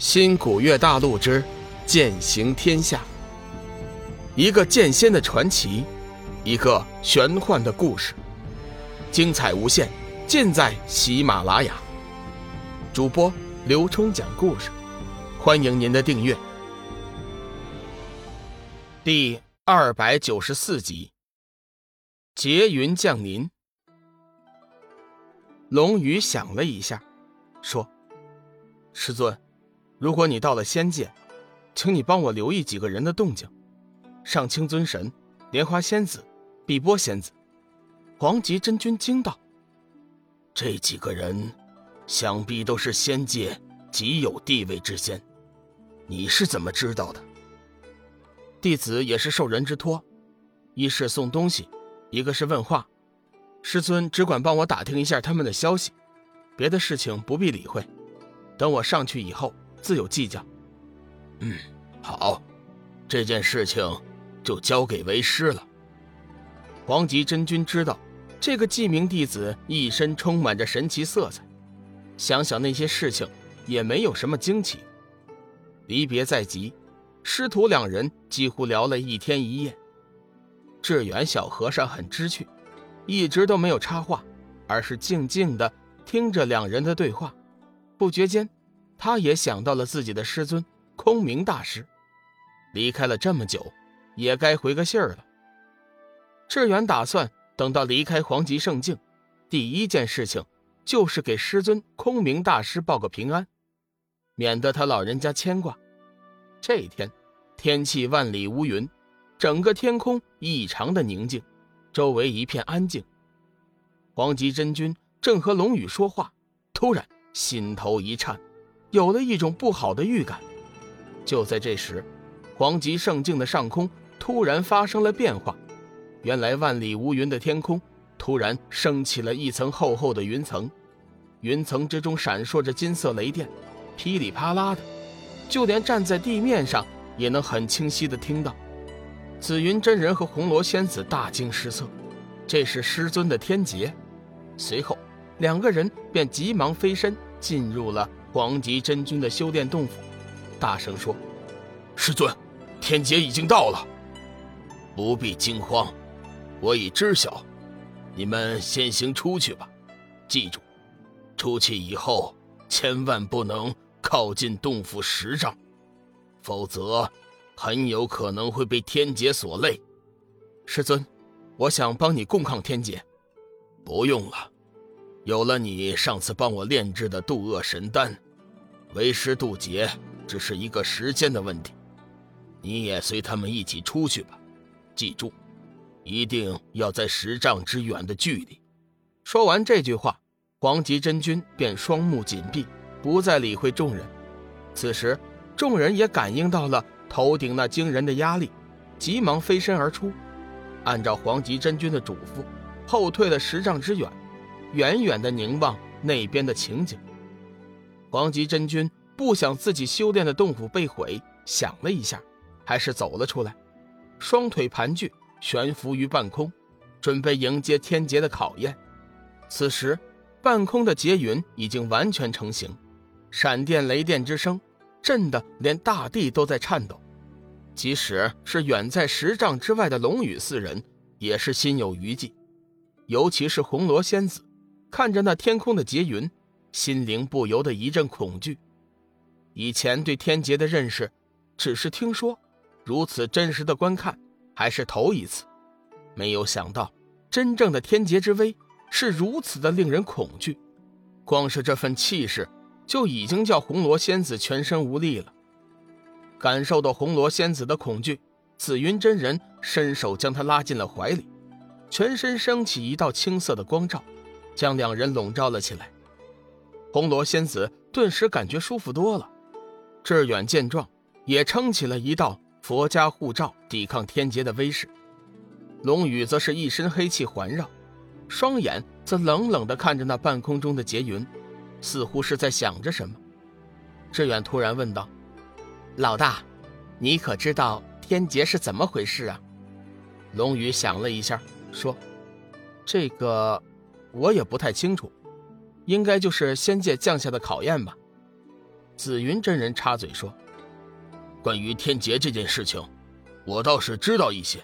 新古月大陆之剑行天下，一个剑仙的传奇，一个玄幻的故事，精彩无限，尽在喜马拉雅。主播刘冲讲故事，欢迎您的订阅。第二百九十四集，劫云降临。龙宇想了一下，说：“师尊。”如果你到了仙界，请你帮我留意几个人的动静：上清尊神、莲花仙子、碧波仙子。黄极真君惊道：“这几个人，想必都是仙界极有地位之仙。你是怎么知道的？”弟子也是受人之托，一是送东西，一个是问话。师尊只管帮我打听一下他们的消息，别的事情不必理会。等我上去以后。自有计较。嗯，好，这件事情就交给为师了。黄极真君知道，这个记名弟子一身充满着神奇色彩。想想那些事情，也没有什么惊奇。离别在即，师徒两人几乎聊了一天一夜。志远小和尚很知趣，一直都没有插话，而是静静的听着两人的对话。不觉间。他也想到了自己的师尊空明大师，离开了这么久，也该回个信儿了。志远打算等到离开黄极圣境，第一件事情就是给师尊空明大师报个平安，免得他老人家牵挂。这一天，天气万里无云，整个天空异常的宁静，周围一片安静。黄极真君正和龙宇说话，突然心头一颤。有了一种不好的预感。就在这时，黄极圣境的上空突然发生了变化。原来万里无云的天空突然升起了一层厚厚的云层，云层之中闪烁着金色雷电，噼里啪啦的，就连站在地面上也能很清晰的听到。紫云真人和红罗仙子大惊失色，这是师尊的天劫。随后，两个人便急忙飞身进入了。黄极真君的修炼洞府，大声说：“师尊，天劫已经到了，不必惊慌，我已知晓。你们先行出去吧，记住，出去以后千万不能靠近洞府十丈，否则很有可能会被天劫所累。师尊，我想帮你共抗天劫。不用了。”有了你上次帮我炼制的渡厄神丹，为师渡劫只是一个时间的问题。你也随他们一起出去吧，记住，一定要在十丈之远的距离。说完这句话，黄极真君便双目紧闭，不再理会众人。此时，众人也感应到了头顶那惊人的压力，急忙飞身而出，按照黄极真君的嘱咐，后退了十丈之远。远远的凝望那边的情景，黄极真君不想自己修炼的洞府被毁，想了一下，还是走了出来，双腿盘踞，悬浮于半空，准备迎接天劫的考验。此时，半空的劫云已经完全成型，闪电雷电之声震得连大地都在颤抖，即使是远在十丈之外的龙宇四人，也是心有余悸，尤其是红罗仙子。看着那天空的劫云，心灵不由得一阵恐惧。以前对天劫的认识，只是听说，如此真实的观看，还是头一次。没有想到，真正的天劫之威是如此的令人恐惧。光是这份气势，就已经叫红罗仙子全身无力了。感受到红罗仙子的恐惧，紫云真人伸手将她拉进了怀里，全身升起一道青色的光照。将两人笼罩了起来，红罗仙子顿时感觉舒服多了。志远见状，也撑起了一道佛家护罩，抵抗天劫的威势。龙宇则是一身黑气环绕，双眼则冷冷地看着那半空中的劫云，似乎是在想着什么。志远突然问道：“老大，你可知道天劫是怎么回事啊？”龙宇想了一下，说：“这个。”我也不太清楚，应该就是仙界降下的考验吧。紫云真人插嘴说：“关于天劫这件事情，我倒是知道一些。”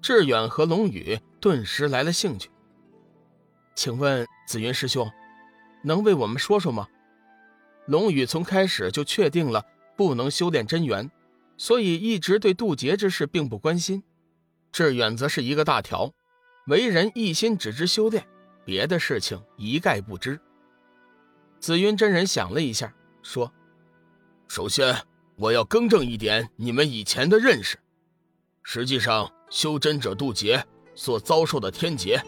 志远和龙宇顿时来了兴趣。请问紫云师兄，能为我们说说吗？龙宇从开始就确定了不能修炼真元，所以一直对渡劫之事并不关心。志远则是一个大条，为人一心只知修炼，别的事情一概不知。紫云真人想了一下，说：“首先，我要更正一点你们以前的认识。实际上，修真者渡劫所遭受的天劫，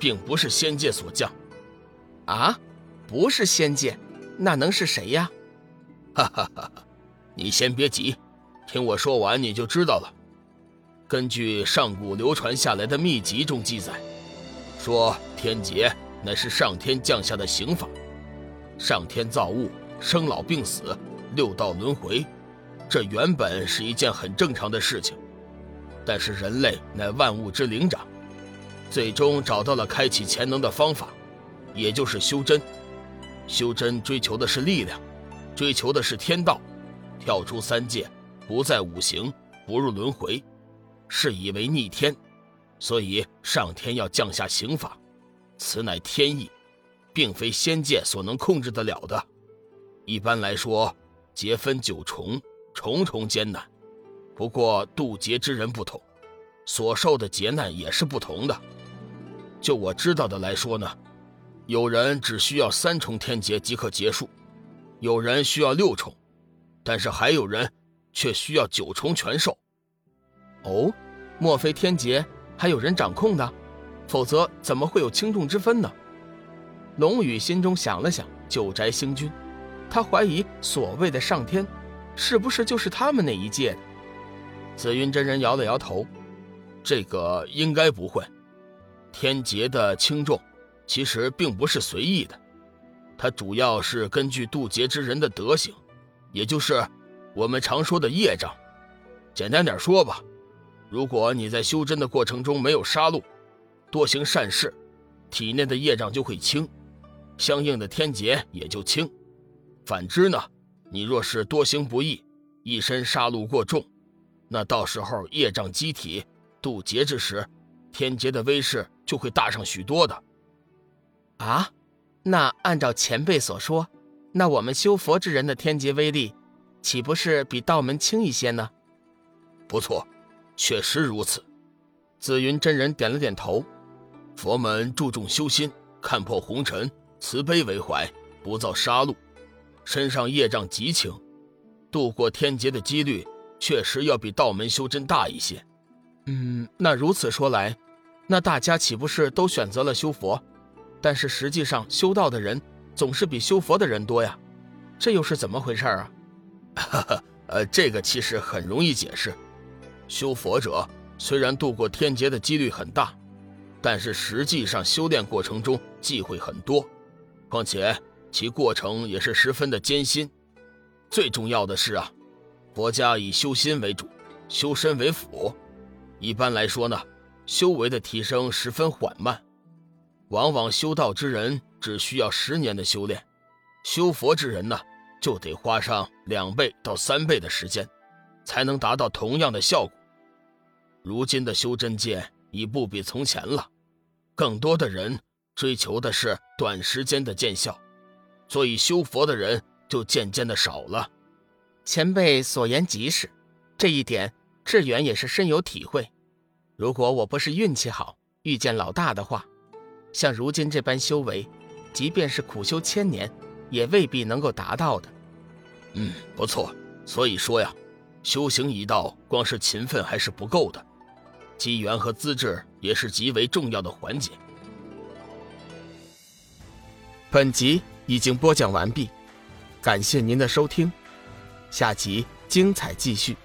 并不是仙界所降。啊，不是仙界，那能是谁呀？哈哈哈哈！你先别急，听我说完你就知道了。”根据上古流传下来的秘籍中记载，说天劫乃是上天降下的刑罚。上天造物，生老病死，六道轮回，这原本是一件很正常的事情。但是人类乃万物之灵长，最终找到了开启潜能的方法，也就是修真。修真追求的是力量，追求的是天道，跳出三界，不在五行，不入轮回。是以为逆天，所以上天要降下刑罚，此乃天意，并非仙界所能控制得了的。一般来说，劫分九重，重重艰难。不过渡劫之人不同，所受的劫难也是不同的。就我知道的来说呢，有人只需要三重天劫即可结束，有人需要六重，但是还有人却需要九重全受。哦，莫非天劫还有人掌控的？否则怎么会有轻重之分呢？龙宇心中想了想，九宅星君，他怀疑所谓的上天，是不是就是他们那一届的？紫云真人摇了摇头，这个应该不会。天劫的轻重，其实并不是随意的，它主要是根据渡劫之人的德行，也就是我们常说的业障。简单点说吧。如果你在修真的过程中没有杀戮，多行善事，体内的业障就会轻，相应的天劫也就轻。反之呢，你若是多行不义，一身杀戮过重，那到时候业障积体，渡劫之时，天劫的威势就会大上许多的。啊，那按照前辈所说，那我们修佛之人的天劫威力，岂不是比道门轻一些呢？不错。确实如此，紫云真人点了点头。佛门注重修心，看破红尘，慈悲为怀，不造杀戮，身上业障极轻，度过天劫的几率确实要比道门修真大一些。嗯，那如此说来，那大家岂不是都选择了修佛？但是实际上修道的人总是比修佛的人多呀，这又是怎么回事啊？哈哈，呃，这个其实很容易解释。修佛者虽然度过天劫的几率很大，但是实际上修炼过程中忌讳很多，况且其过程也是十分的艰辛。最重要的是啊，佛家以修心为主，修身为辅。一般来说呢，修为的提升十分缓慢，往往修道之人只需要十年的修炼，修佛之人呢就得花上两倍到三倍的时间。才能达到同样的效果。如今的修真界已不比从前了，更多的人追求的是短时间的见效，所以修佛的人就渐渐的少了。前辈所言极是，这一点志远也是深有体会。如果我不是运气好遇见老大的话，像如今这般修为，即便是苦修千年，也未必能够达到的。嗯，不错。所以说呀。修行一道，光是勤奋还是不够的，机缘和资质也是极为重要的环节。本集已经播讲完毕，感谢您的收听，下集精彩继续。